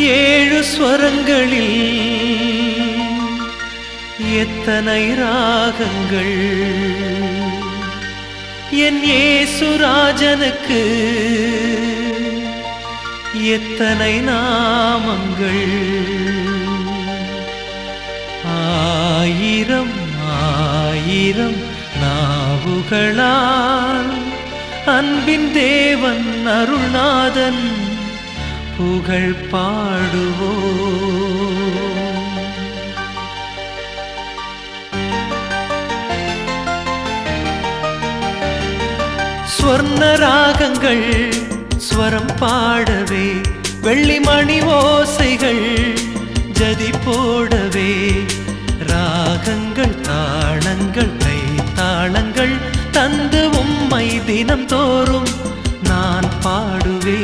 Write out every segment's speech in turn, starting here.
ஏழு ஸ்வரங்களில் எத்தனை ராகங்கள்? என் ஏசுராஜனுக்கு எத்தனை நாமங்கள்? ஆயிரம் ஆயிரம் நாவுகளால் அன்பின் தேவன் அருள்நாதன். புகழ் பாடுவோ ஸ்வர்ண ராகங்கள் ஸ்வரம் பாடவே வெள்ளிமணி ஓசைகள் ஜதி போடவே. ராகங்கள் தாளங்கள் கை தாளங்கள் தந்து உம்மை தினம் தோறும் நான் பாடுவே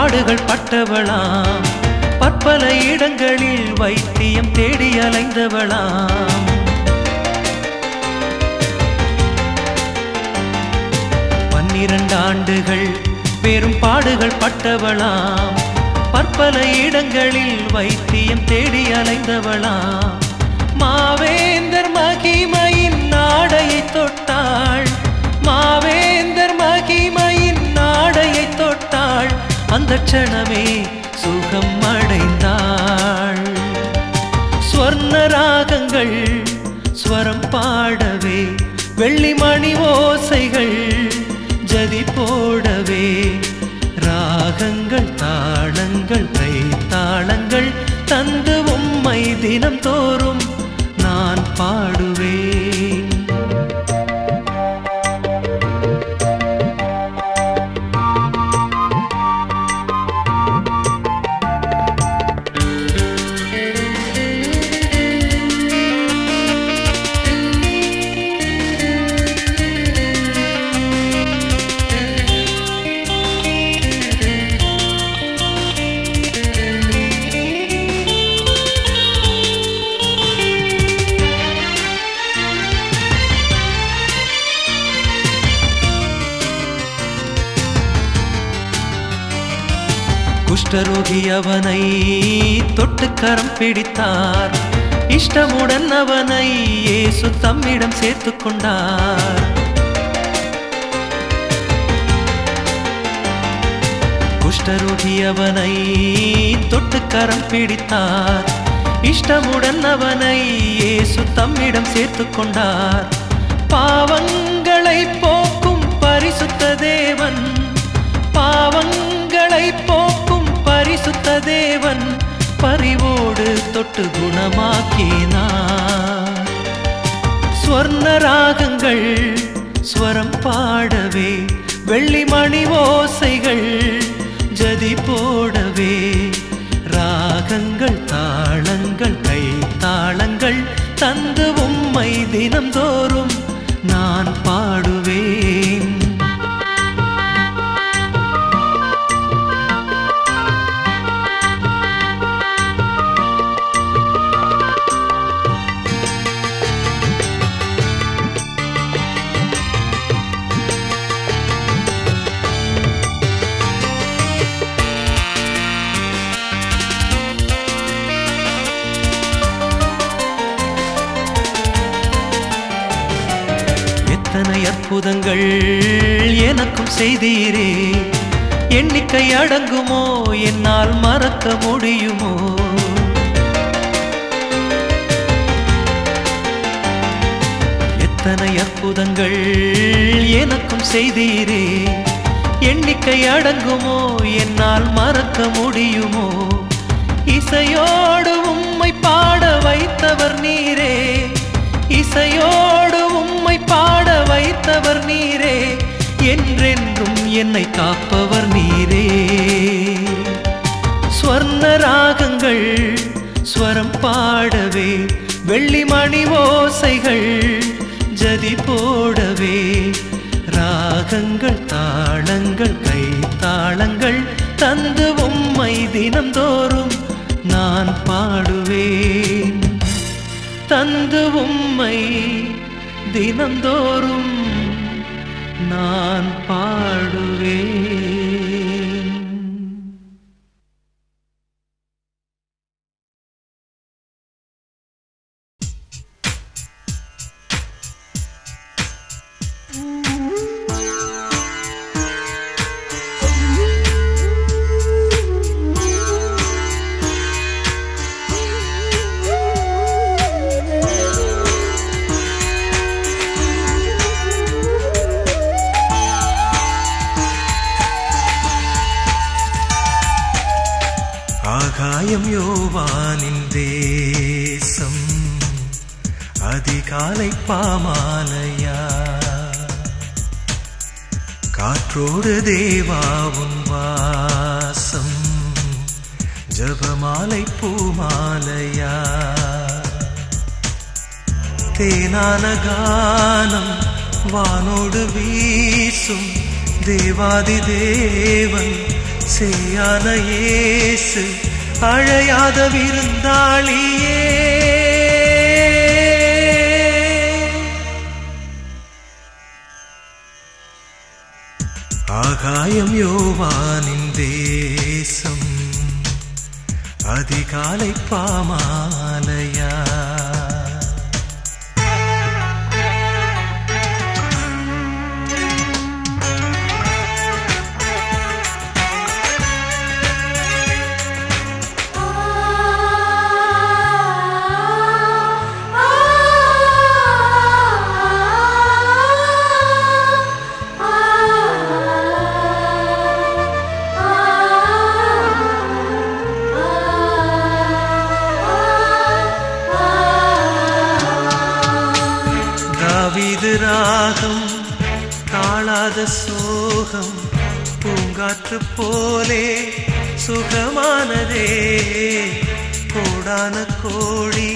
பாடுகள் பட்டவளாம். பற்பல இடங்களில் வைத்தியம் தேடி அலைந்தவளாம். பன்னிரண்டு ஆண்டுகள் பெரும் பாடுகள் பட்டவளாம். பற்பல இடங்களில் வைத்தியம் தேடி அலைந்தவளாம். மாவேந்தர் மகிமை அந்த க்ஷணமே சுகம் அடைந்தாள். ஸ்வர்ண ராகங்கள் ஸ்வரம் பாடவே வெள்ளிமணி ஓசைகள் ஜதி போடவே. ராகங்கள் தாளங்கள் கை தாளங்கள் தந்து உம்மை தினம் தோறும் நான் பாடுவேன். குஷ்டரோகி அவனை தொட்டுக்கரம் பிடித்தார். இஷ்டமுடன் அவனை இயேசு தம்மிடம் சேர்த்து கொண்டார். குஷ்டரோகி அவனை தொட்டுக்கரம் பிடித்தார். இஷ்டமுடன் அவனை இயேசு தம்மிடம் சேர்த்து கொண்டார். பாவங்களை போக்கும் பரிசுத்த தேவன் தேவன் பறிவோடு தொட்டு குணமாக்கினார். ஸ்வர்ண ராகங்கள் ஸ்வரம் பாடவே வெள்ளி மணி ஓசைகள் ஜதி போடவே ராகங்கள் தாளங்கள் கை தாளங்கள் தந்து உம்மை தினம்தோறும் நான் பாடு எத்தனை அற்புதங்கள் எனக்கும் செய்தீரே. எண்ணிக்கை அடங்குமோ? என்னால் மறக்க முடியுமோ? எத்தனை அற்புதங்கள் எனக்கும் செய்தீரே. எண்ணிக்கை அடங்குமோ? என்னால் மறக்க முடியுமோ? இசையோடு உம்மை பாட வைத்தவர் நீரே. இசையோடு உம்மை பாட வைத்தவர் நீரே என்றென்றும் என்னை காப்பவர் நீரே. ஸ்வர்ண ராகங்கள் ஸ்வரம் பாடவே வெள்ளி மணி ஓசைகள் ஜதி போடவே. ராகங்கள் தாளங்கள் கை தாளங்கள் தந்து உம்மை தினந்தோறும் நான் பாடுவேன். தந்து உம்மை தினந்தோறும் நான் பாடுவேன் பாமாலையா? காற்றோடு தேவாவுன் வாசம். ஜபமாலை பூமாலையா? தேனான கானம் வானோடு வீசும். தேவாதி தேவன் செய்யான இயேசு அழையாத விருந்தாளியே. ஆகாயம் யோவானின் தேசம் அதிகாலை பாமாலையா தாழாத சோகம் பூங்காற்று போலே சுகமானதே. கோடான கோழி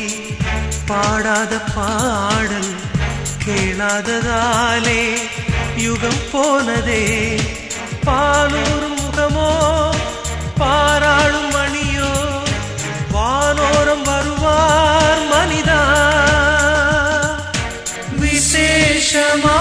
பாடாத பாடல் கேளாததாலே யுகம் போனதே. பாலூர் முகமோ பாராளும் மணியோ வானோரம் வருவார் மனிதா. விசேஷமா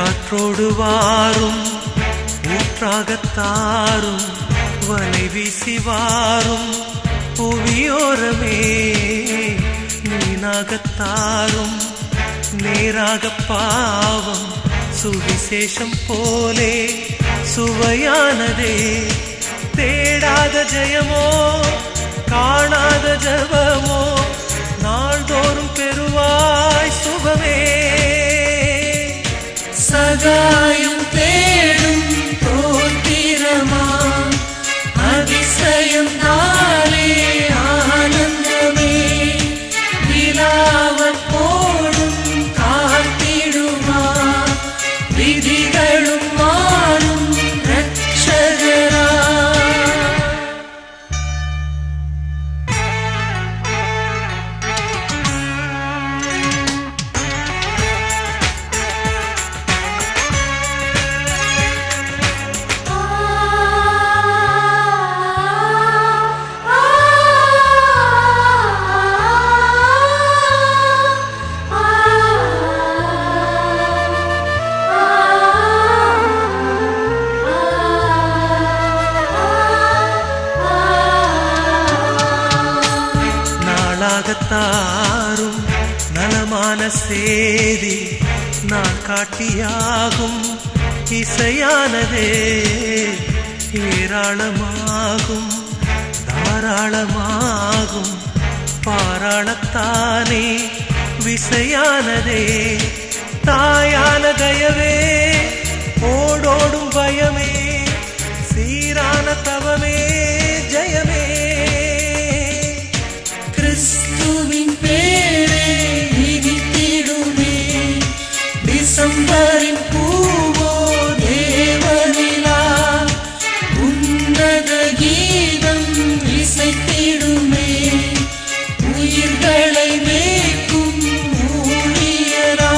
காற்றோடு வாரும் ஊற்றாகத்தாரும் வலை வீசி வாரும். புவியோரமே நீனாகத்தாரும் நேராக பாவம் சுவிசேஷம் போலே சுவையானதே. தேடாத ஜெயமோ காணாத ஜபமோ நாள்தோறும் பெறுவாய் சுகமே. சகாயம் தேடும் போத்திரமா அதிசயம் தான். நலமான நான் காட்டியாகும் இசையானதே. ஏராளமாகும் தாராளமாகும் பாராளத்தானே விசையானதே. தாயான தயவே ஓடோடும் பயமே சீரான தவமே ஜெயமே. கிறிஸ்துவின் பேர் டிசம்பரின் பூவோ தேவனிலா? உன்னத கீதம் இசைத்திடுமே. உயிர்களை மேய்க்கும் ஊழியரா?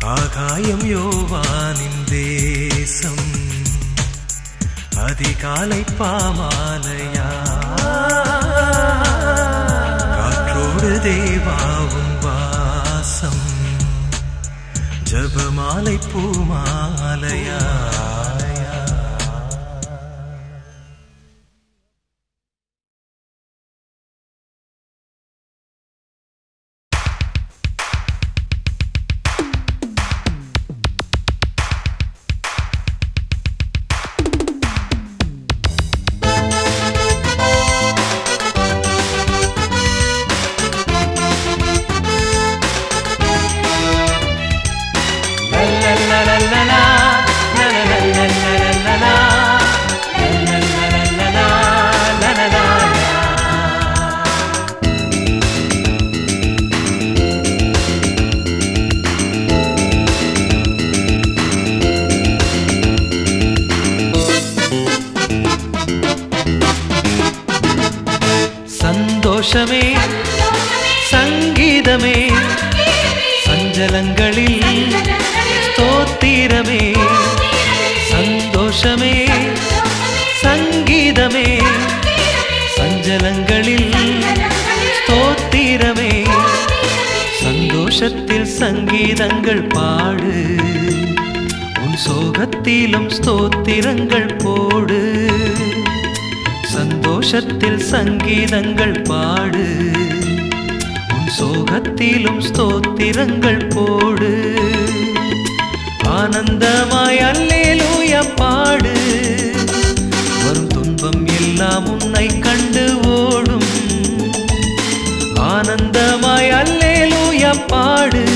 ஆகாயம் யோவானின் தேசம். அதிகாலை பாமாலையா? காற்றோடு தேவா மாலை பூ மாலையா? ஸ்தோத்திரங்கள் போடு. சந்தோஷத்தில் சங்கீதங்கள் பாடு. உன் சோகத்திலும் ஸ்தோத்திரங்கள் போடு. ஆனந்தமாய் அல்லேலூய பாடு. வரும் துன்பம் எல்லாம் உன்னை கண்டு ஓடும். ஆனந்தமாய் அல்லேலூய பாடு.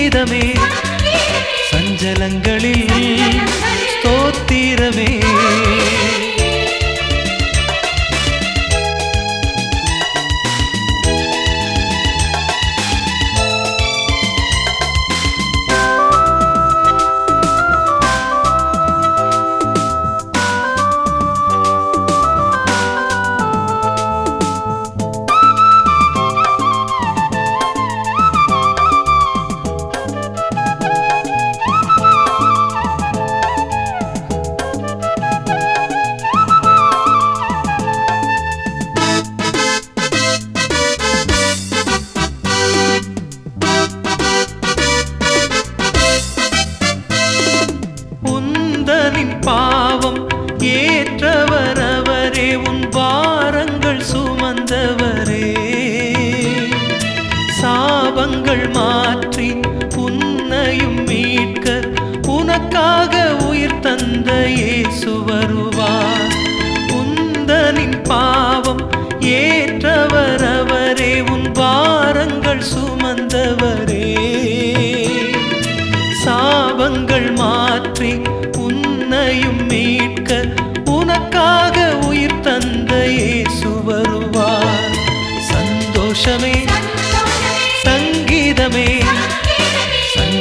சங்கீதமே சஞ்சலங்களில் ஸ்தோத்திரமே.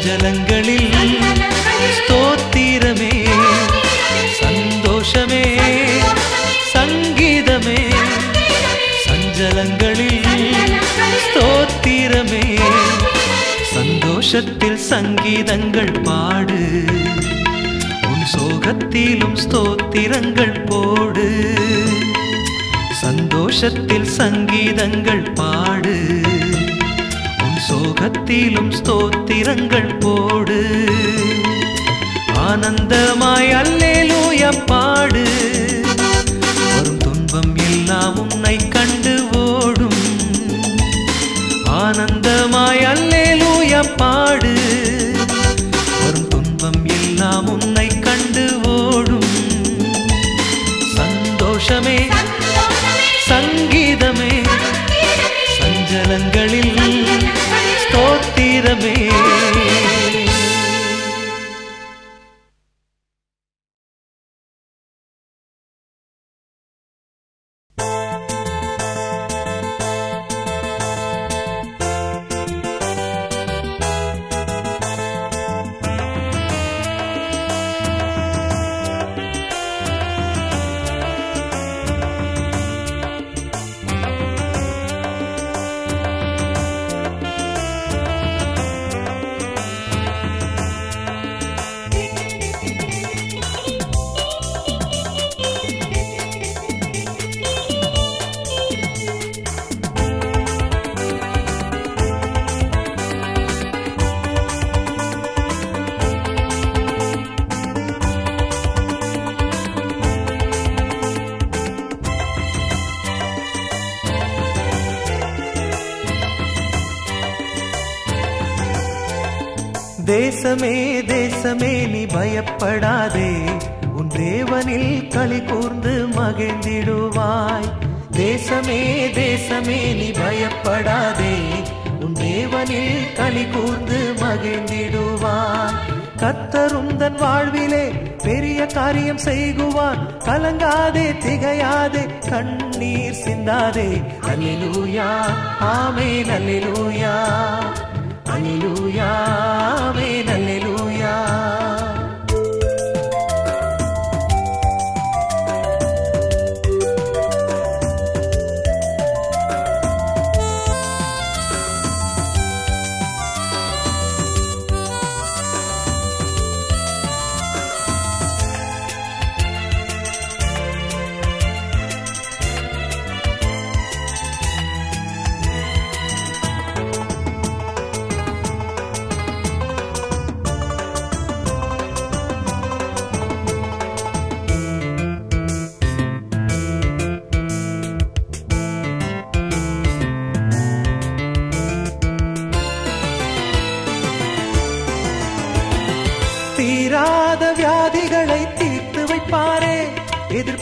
சஞ்சலங்களில் ஸ்தோத்திரமே. சந்தோஷமே. சங்கீதமே. சஞ்சலங்களில் ஸ்தோத்திரமே. சந்தோஷத்தில் சங்கீதங்கள் பாடு. உன் சோகத்திலும் ஸ்தோத்திரங்கள் போடு. சந்தோஷத்தில் சங்கீதங்கள் பாடு. கத்திலும் ஸ்தோத்திரங்கள் போடு. ஆனந்தமாய் அல்லேலூய பாடு. வரும் துன்பம் எல்லாம் உன்னை கண்டு ஓடும். ஆனந்தமாய் அல்லேலூய பாடு. தேசமே தேசமே நீ பயப்படாதே. உன் தேவனில் களி கூர்ந்து மகிழ்ந்திடுவாய். தேசமே தேசமே நீ பயப்படாதே. உன் தேவனில் களி கூர்ந்து மகிழ்ந்திடுவாய். கத்தரும் தன் வாழ்விலே பெரிய காரியம் செய்குவான் கலங்காதே திகையாதே கண்ணீர் சிந்தாதே. அல்லூயா ஆமே நல்லூயா அல்லூயா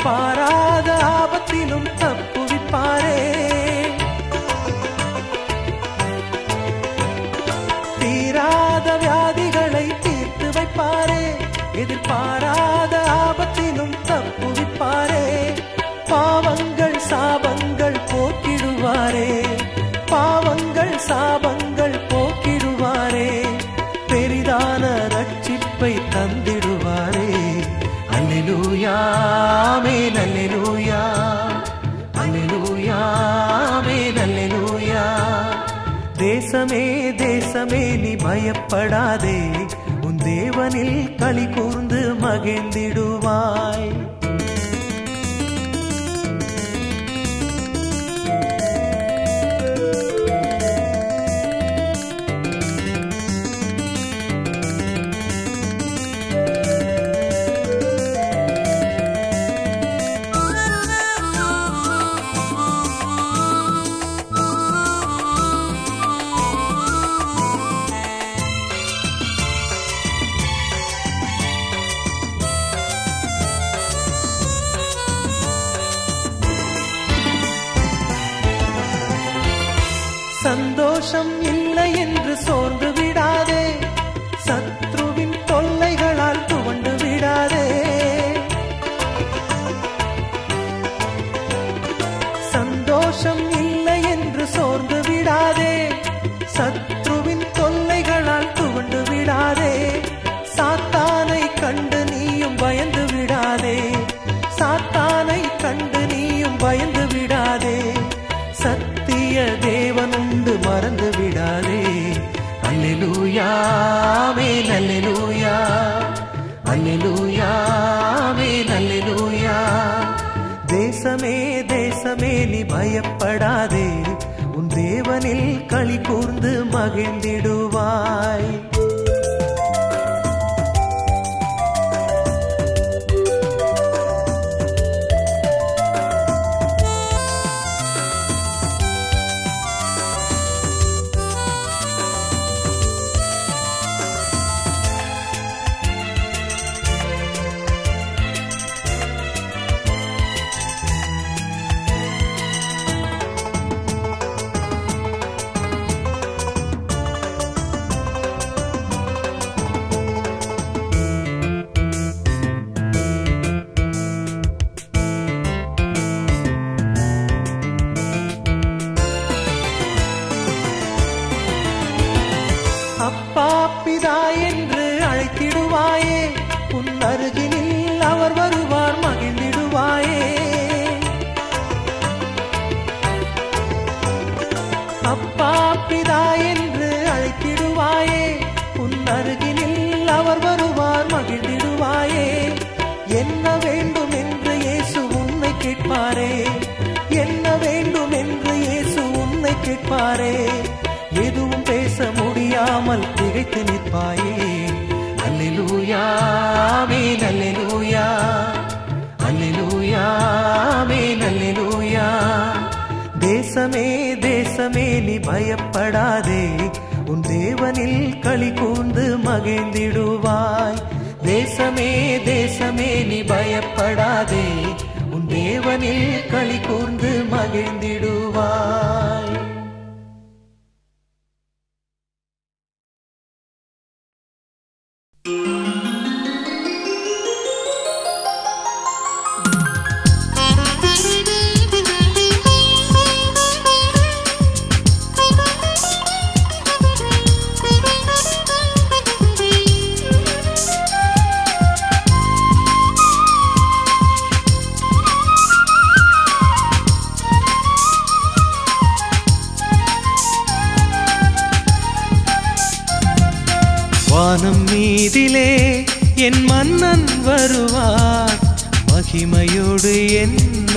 பாராத ஆபத்திலும் தப்புவிப்பாரே தீராத வியாதிகளை தீர்த்து வைப்பாரே. எதிர்பாரா பயப்படாதே உன் தேவனில் களி கூர்ந்து மகிழ்ந்திடுவாய்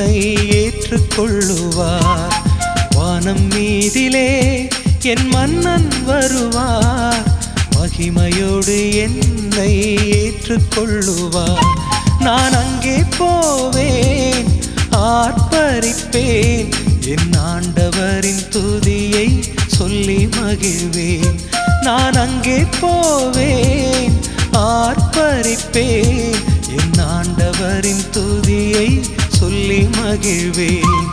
என்னை ஏற்றுக்கொள்ளுவார். வானம் மீதிலே என் மன்னன் வருவார். மகிமையோடு என்னை ஏற்றுக்கொள்ளுவார். நான் அங்கே போவேன் ஆர்ப்பரிப்பேன். என் ஆண்டவரின் துதியை சொல்லி மகிழ்வேன். நான் அங்கே போவேன் ஆர்ப்பரிப்பேன். என் ஆண்டவரின் துதியை சொல்லி மகிழ்வேன்.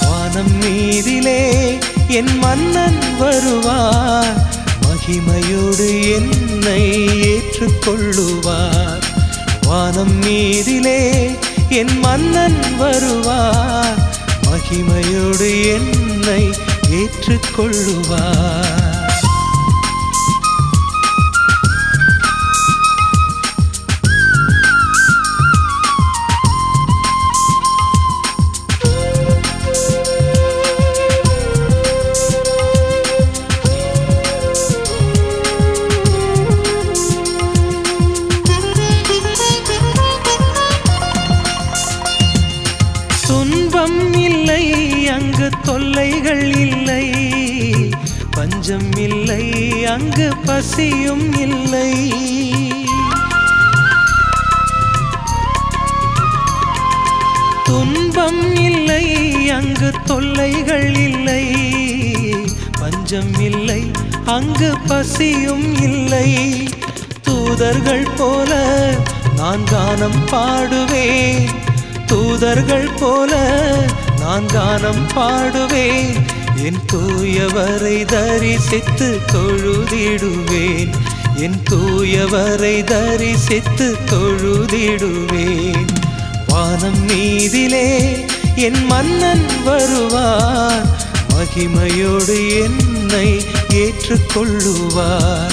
வானம் மீதிலே என் மன்னன் வருவார். மகிமையோடு என்னை ஏற்றுக்கொள்ளுவார். வானம் மீதிலே என் மன்னன் வருவார். மகிமையோடு என்னை ஏற்றுக்கொள்ளுவார். பசியும் இல்லை. துன்பம் இல்லை அங்கு தொல்லைகள் இல்லை. பஞ்சம் இல்லை அங்கு பசியும் இல்லை. தூதர்கள் போல நான் கானம் பாடுவேன். தூதர்கள் போல நான் கானம் பாடுவேன். என் தூயவரை தரிசித்து தொழுதிடுவேன். என் தூயவரை தரிசித்து தொழுதிடுவேன். வானம் மீதிலே என் மன்னன் வருவார். மகிமையோடு என்னை ஏற்றுக்கொள்ளுவார்.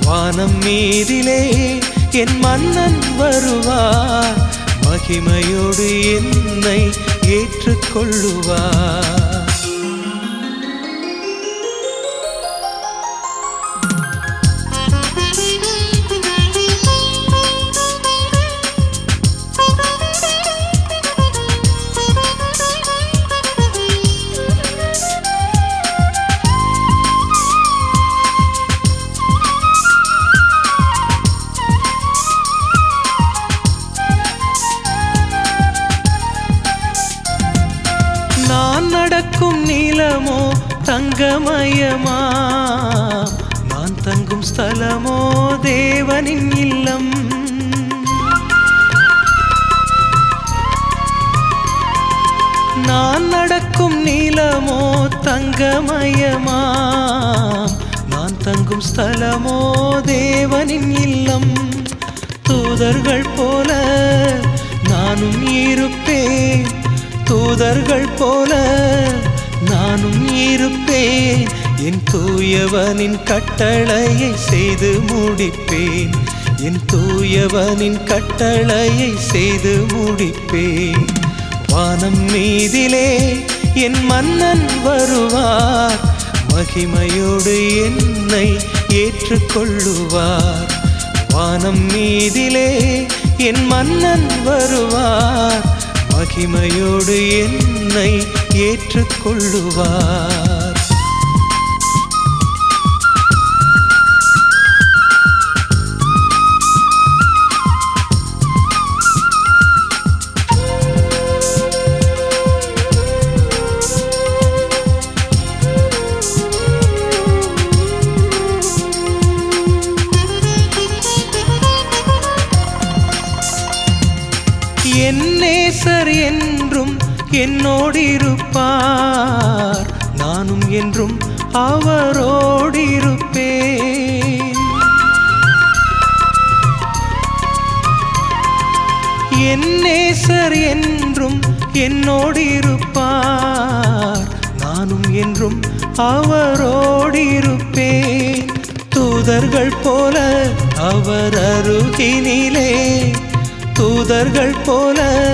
வானம் மீதிலே என் மன்னன் வருவார். மகிமையோடு என்னை ஏற்றுக்கொள்ளுவார். இல்லமோ தேவனின் இல்லம்? தூதர்கள் போல நானும் இருப்பேன். தூதர்கள் போல நானும் இருப்பேன். என் தூயவனின் கட்டளையை செய்து முடிப்பேன். என் தூயவனின் கட்டளையை செய்து முடிப்பேன். வானம் மீதிலே என் மன்னன் வருவார். மகிமையோடு என்னை ஏற்றுக்கொள்ளுவார். வானம் மீதிலே என் மன்னன் வருவார். மகிமையோடு என்னை ஏற்றுக்கொள்ளுவார். என்னோடிருப்பார். நானும் என்றும் அவரோடிருப்பேன். என் நேசர் என்றும் என்னோடிருப்பார். நானும் என்றும் அவரோடிருப்பேன். தூதர்கள் போல அவர் அருகினிலே. தூதர்கள் போல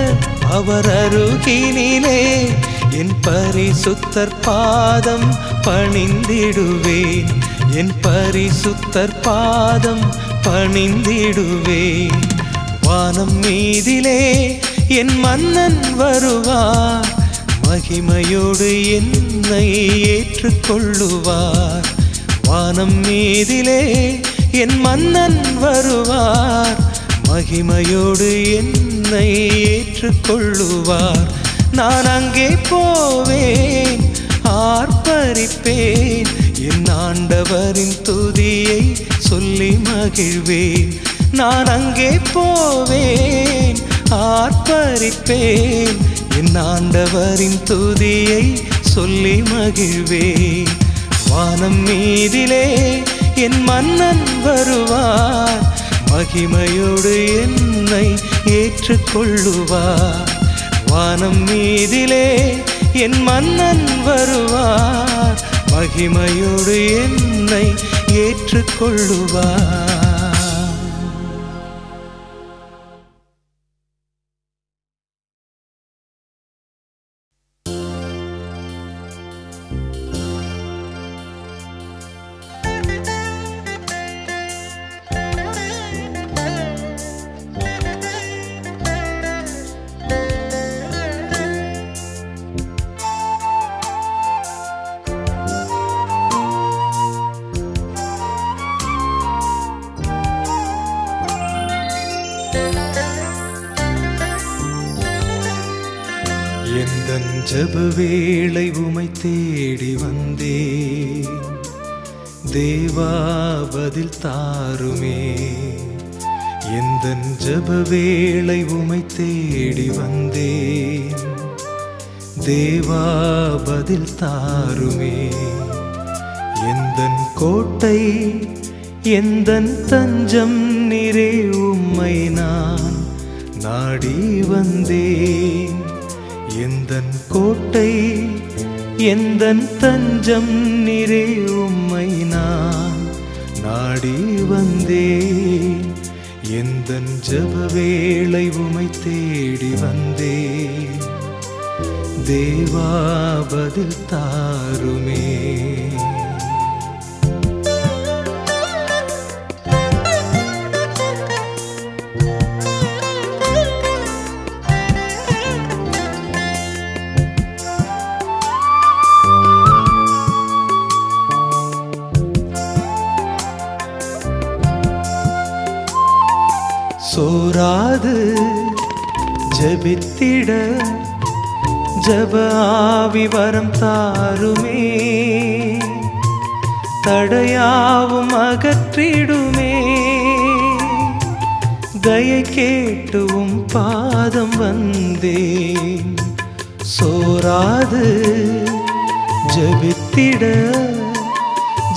அவர் அருகினிலே என் பரிசுத்தர் பாதம் பணிந்திடுவேன். என் பரிசுத்தர் பாதம் பணிந்திடுவேன். வானம் மீதிலே என் மன்னன் வருவார். மகிமையோடு என்னை ஏற்றுக்கொள்ளுவார். வானம் மீதிலே என் மன்னன் வருவார். மகிமையோடு என் என்னை ஏற்றுக்கொள்ளுவார். நான் அங்கே போவேன் ஆர்ப்பரிப்பேன். என் ஆண்டவரின் துதியை சொல்லி மகிழ்வேன். நான் அங்கே போவேன் ஆர்ப்பரிப்பேன். என் ஆண்டவரின் துதியை சொல்லி மகிழ்வேன். வானம் மீதிலே என் மன்னன் வருவார். மகிமையோடு என்னை ஏற்றுக்கொள்ளுவார். வானம் மீதிலே என் மன்னன் வருவார். மகிமையோடு என்னை ஏற்றுக்கொள்ளுவார். எந்தன் தஞ்சம் நிறை உம்மை நான் நாடி வந்தேன். எந்தன் கோட்டை எந்தன் தஞ்சம் நிறை உம்மை நான் நாடி வந்தேன். எந்தன் ஜப வேளை உமை தேடி வந்தேன். தேவா பதில் தாருமே. வித்திட ஜப ஆவி வரம் தாருமே. தடையாவும் அகற்றிடுமே. தயை கேட்டுவும் பாதம் வந்தேன். சோராது ஜபித்திட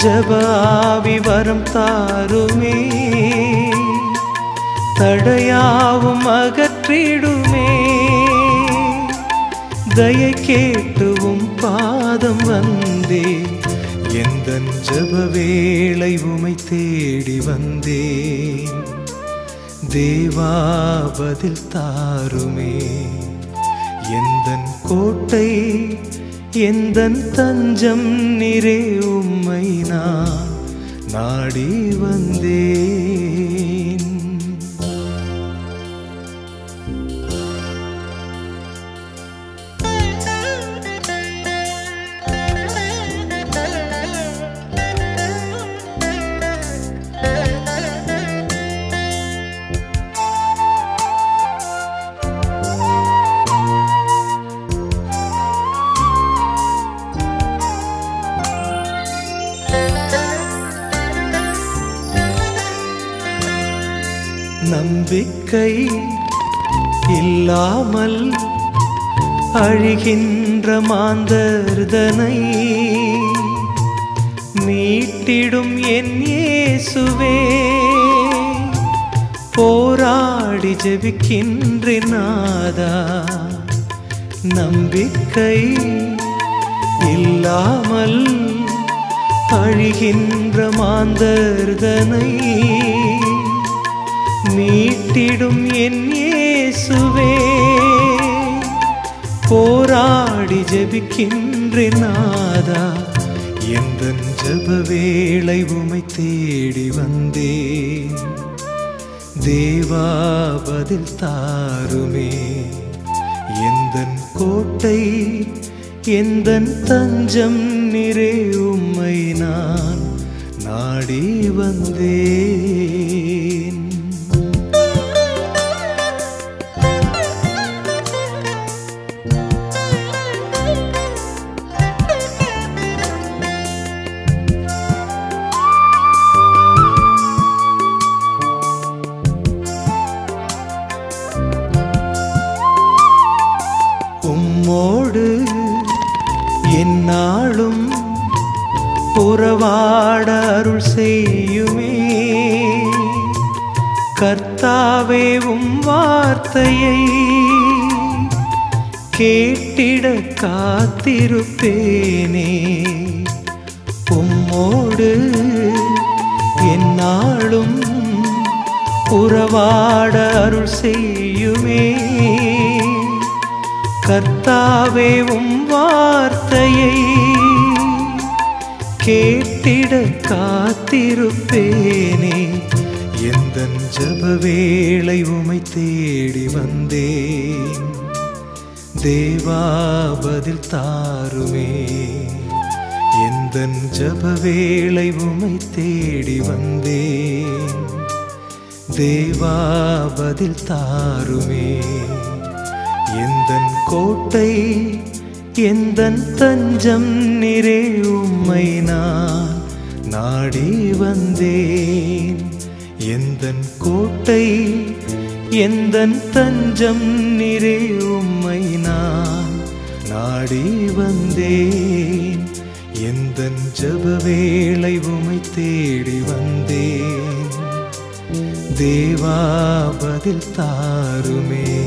ஜபாவி வரம் தாருமே. தடையாவும் அகற்றிடுமே தயை கேட்டுவும் பாதம் வந்தே. எந்த ஜப வேளை உமை தேடி வந்தேன் தேவா பதில் தாருமே. எந்த கோட்டை எந்த தஞ்சம் நிறை உம்மை நான் நாடி வந்தேன் நம்பிக்கை இல்லாமல் அழிகின்ற மாந்தர்தனை மீட்டிடும் என் இயேசுவே. போராடி ஜெபிக்கின்றேன் நாதா நம்பிக்கை இல்லாமல் அழிகின்ற மாந்தர்தனை மீட்டிடும் என் இயேசுவே. போராடி ஜெபிக்கின்றேன் நாதா எந்த ஜப வேளை உமை தேடி வந்தேன். தேவா பதில் தாருமே. எந்த கோட்டை எந்த தஞ்சம் நிறை உம்மை நான் நாடி வந்தேன். கர்த்தாவே உம் வார்த்தையை கேட்டிட காத்திருப்பேனே. உம்மோடு என்னாலும் உறவாட அருள் செய்யுமே. கர்த்தாவே உம் வார்த்தையை கேட்டிட காத்திருப்பேனே. ஜப வேளை உமை தேடி வந்தேன். தேவா பதில் தாருமே. எந்த ஜப வேளை உமை தேடி வந்தேன். தேவா பதில் தாருமே. எந்த கோட்டை எந்த தஞ்சம் நிறை உம்மை நான் நாடி வந்தேன். எந்தன் கோட்டை எந்தன் தஞ்சம் நிறை உம்மை நான் நாடி வந்தேன். எந்தன் ஜப வேளை உமை தேடி வந்தேன். தேவா பதில் தாருமே.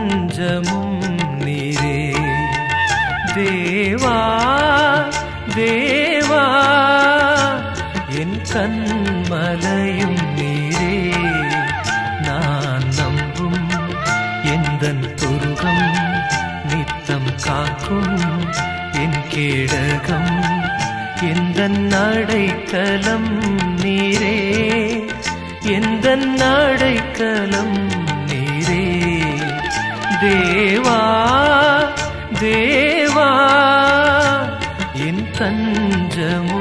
தஞ்சமும் நீரே. தேவா தேவா என் கண்மலையும் நீரே. நான் நம்பும் எந்தன் துருகம் நித்தம் காக்கும் என் கேடகம். எந்த அடைக்கலம் நீரே. எந்த அடைக்கலம் நீரே தேவா தேவா என் தஞ்சமு.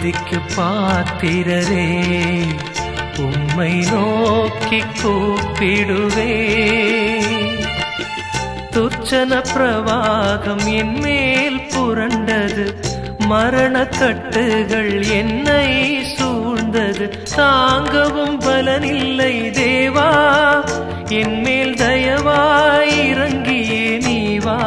துதிக்கு பாத்திரரே உம்மை நோக்கி கூப்பிடுவே. துர்ச்சன பிரவாகம் என் மேல் புரண்டது மரண கட்டுகள் என்னை சூழ்ந்தது. தாங்கவும் பலனில்லை தேவா என் மேல் தயவாய் இறங்கியே நீவா.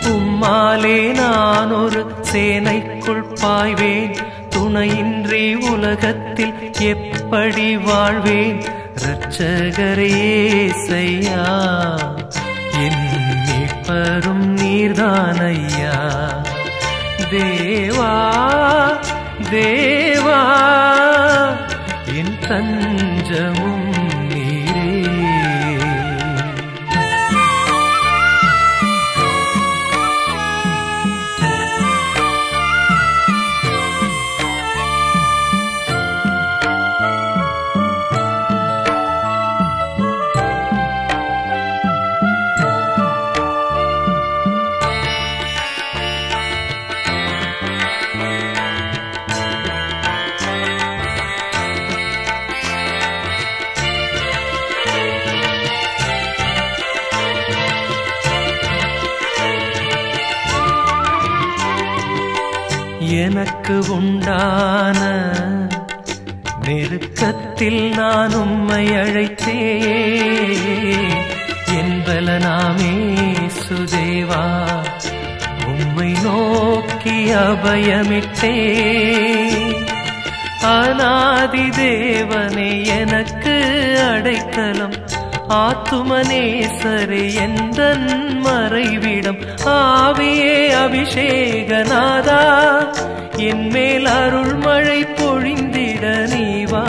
உம்மாலே நான் ஒரு சேனைக்குள் பாய்வேன். துணையின்றி உலகத்தில் எப்படி வாழ்வேன்? இரட்சகரே செய்யா என் மீட்பரும் நீர்தானையா. தேவா தேவா என் தஞ்சமும் எனக்கு உண்டான நெருக்கத்தில் நான் உம்மை அழைத்தே என்பல நாமே சுதேவா உம்மை நோக்கி அபயமிட்டே அநாதி தேவனே எனக்கு அடைக்கலம் ஆத்துமனேசரே எந்தன் மறைவிடம்? ஆவியே அபிஷேகநாதா என் மேல் அருள் மழை பொழிந்திட நீவா?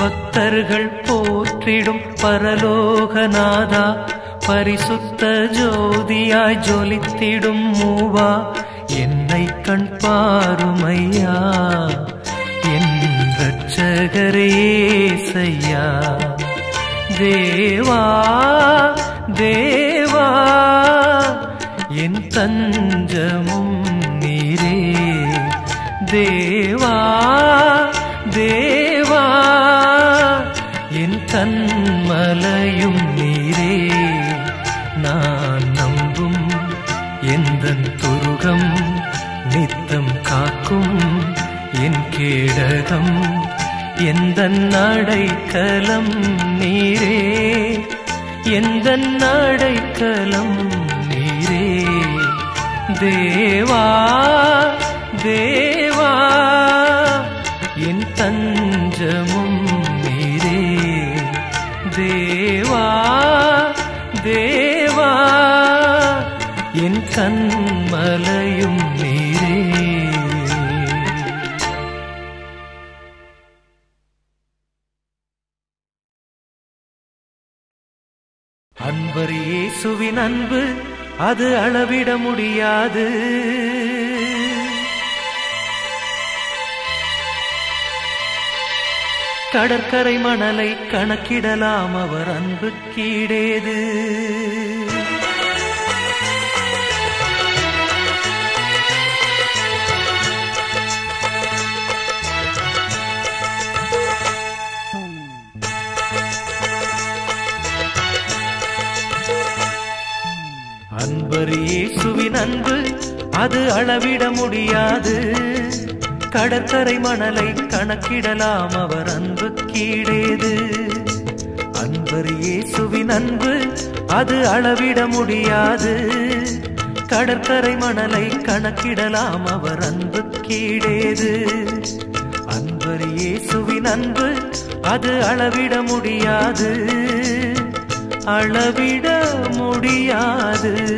பக்தர்கள் போற்றிடும் பரலோகநாதா பரிசுத்த ஜோதியாய் ஜொலித்திடும் மூவா? என்னை கண் பாருமையா என் ரட்சகரே செய்யா தேவா தேவா என் தஞ்சமும் நீரே. தேவா தேவா என் தன்மலையும் நீரே. நான் நம்பும் எந்த துருகம் நித்தம் காக்கும் என் கேடகம் எந்த நடைக்கலம் நீரே எந்த நடைக்கலம் நீரே. தேவா அது அளவிட முடியாது. கடற்கரை மணலை கணக்கிடலாம் அவர் அன்பு கீடேது அன்பு அது அளவிட முடியாது. கடற்கரை மணலை கணக்கிடலாம் அவர் அன்பு கீழேது. அன்பர் இயேசுவின் அன்பு அது அளவிட முடியாது. கடற்கரை மணலை கணக்கிடலாம் அவர் அன்பு கீழேது. அன்பர் இயேசுவின் அன்பு அது அளவிட முடியாது. அளவிட முடியாது.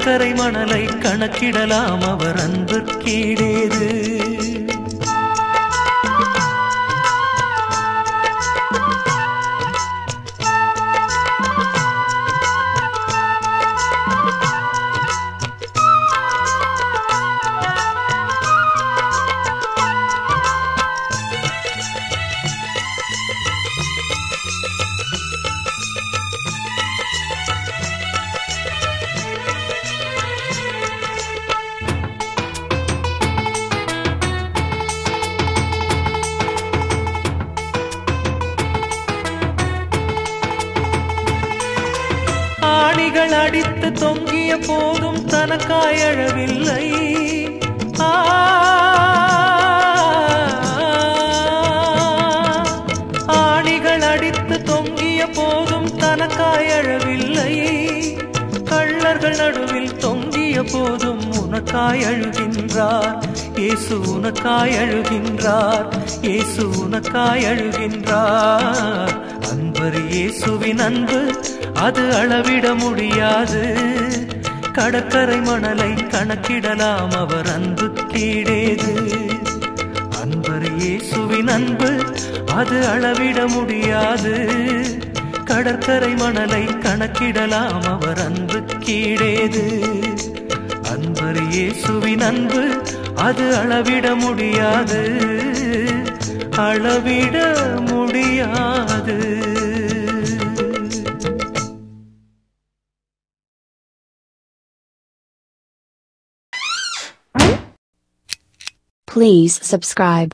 கடற்கரை மணலை கணக்கிடலாம். அவர் அன்பு கீழேது தனக்காய் அழவில்லை ஆணிகள் அடித்து தொங்கிய போதும் தனக்காய் அழவில்லை கள்ளர்கள் நடுவில் தொங்கிய போதும் உனக்காய் அழுகின்றார் இயேசு உனக்காய் அழுகின்றார் இயேசு உனக்காய் அழுகின்றார் அன்பர் இயேசுவின் அன்பு அது அளவிட முடியாது. கடற்கரை மணலை கணக்கிடலாம். அவர் அன்பு கீழேது அன்பர் இயேசுவின் அன்பு அது அளவிட முடியாது. கடற்கரை மணலை கணக்கிடலாம். அவர் அன்பு கீழேது அன்பர் இயேசுவின் அன்பு அது அளவிட முடியாது. அளவிட முடியாது. Please subscribe.